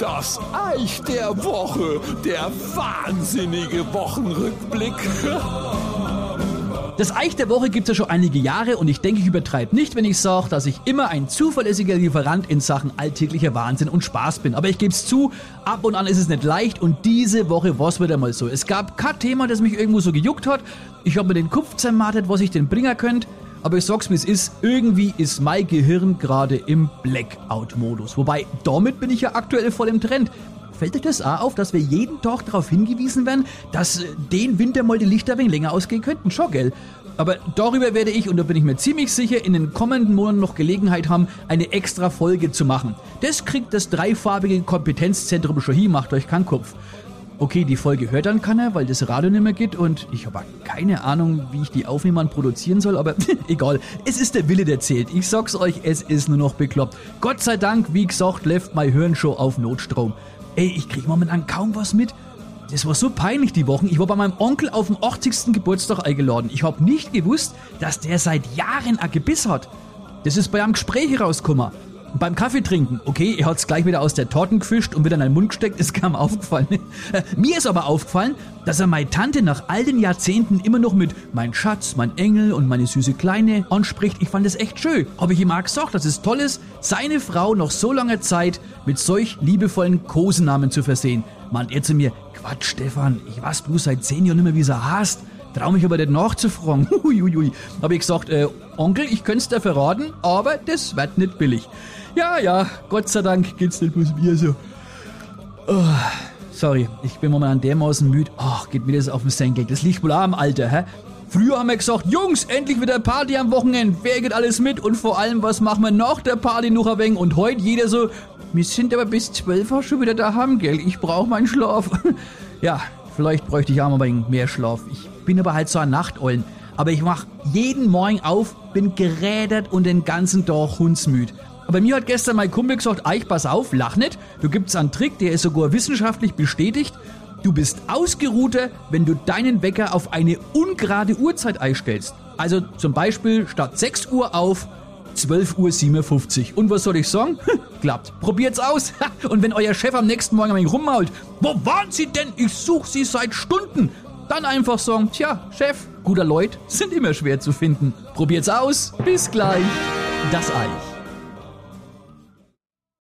Das Eich der Woche, der wahnsinnige Wochenrückblick. Das Eich der Woche gibt es ja schon einige Jahre und ich denke, ich übertreibe nicht, wenn ich sage, dass ich immer ein zuverlässiger Lieferant in Sachen alltäglicher Wahnsinn und Spaß bin. Aber ich gebe es zu, ab und an ist es nicht leicht und diese Woche war es wieder mal so. Es gab kein Thema, das mich irgendwo so gejuckt hat. Ich habe mir den Kopf zermartet, was ich denn bringen könnte. Aber ich sag's wie es ist, irgendwie ist mein Gehirn gerade im Blackout-Modus. Wobei, damit bin ich ja aktuell voll im Trend. Fällt euch das auch auf, dass wir jeden Tag darauf hingewiesen werden, dass äh, den Winter mal die Lichter wenig länger ausgehen könnten? Schon, gell? Aber darüber werde ich, und da bin ich mir ziemlich sicher, in den kommenden Monaten noch Gelegenheit haben, eine extra Folge zu machen. Das kriegt das dreifarbige Kompetenzzentrum schon hin, macht euch keinen Kopf. Okay, die Folge hört dann keiner, weil das Radio nicht mehr geht und ich habe keine Ahnung, wie ich die aufnehmen und produzieren soll, aber egal. Es ist der Wille, der zählt. Ich sag's euch, es ist nur noch bekloppt. Gott sei Dank, wie gesagt, left my Hirn schon auf Notstrom. Ey, ich krieg momentan kaum was mit. Das war so peinlich die Wochen. Ich war bei meinem Onkel auf dem 80. Geburtstag eingeladen. Ich hab nicht gewusst, dass der seit Jahren ein Gebiss hat. Das ist bei einem Gespräch rausgekommen. Beim Kaffee trinken, okay, er hat's gleich wieder aus der Torten gefischt und wieder in den Mund gesteckt, ist kaum aufgefallen. Mir ist aber aufgefallen, dass er meine Tante nach all den Jahrzehnten immer noch mit mein Schatz, mein Engel und meine süße Kleine anspricht. Ich fand es echt schön. Habe ich ihm auch gesagt, dass es toll ist, seine Frau noch so lange Zeit mit solch liebevollen Kosenamen zu versehen. Meint er zu mir, Quatsch, Stefan, ich weiß bloß seit zehn Jahren mehr, wie sie heißt. Trau mich aber nicht nachzufragen. Uiuiui. Habe ich gesagt, äh, Onkel, ich könnte es dir verraten, aber das wird nicht billig. Ja, ja, Gott sei Dank geht's nicht bloß mir so. Oh, sorry, ich bin momentan dermaßen müde. Ach, geht mir das auf den Senkel. Das liegt wohl am Alter, hä? Früher haben wir gesagt, Jungs, endlich wieder Party am Wochenende. Wer geht alles mit? Und vor allem, was machen wir nach der Party noch ein wenig? Und heute jeder so, wir sind aber bis 12 Uhr schon wieder daheim, gell? Ich brauche meinen Schlaf. ja, vielleicht bräuchte ich auch mal mehr Schlaf. Ich bin aber halt so ein Nachteulen. Aber ich mach jeden Morgen auf, bin gerädert und den ganzen Tag hundsmüd. Aber mir hat gestern mein Kumpel gesagt, Eich, pass auf, lach nicht. Du gibt's einen Trick, der ist sogar wissenschaftlich bestätigt. Du bist ausgeruhter, wenn du deinen Wecker auf eine ungerade Uhrzeit einstellst. Also zum Beispiel statt 6 Uhr auf 12.57 Uhr. Und was soll ich sagen? Klappt. Probiert's aus. Und wenn euer Chef am nächsten Morgen ein wenig rummault, wo waren Sie denn? Ich suche Sie seit Stunden. Dann einfach sagen, tja, Chef, guter Leute sind immer schwer zu finden. Probiert's aus. Bis gleich. Das Eich.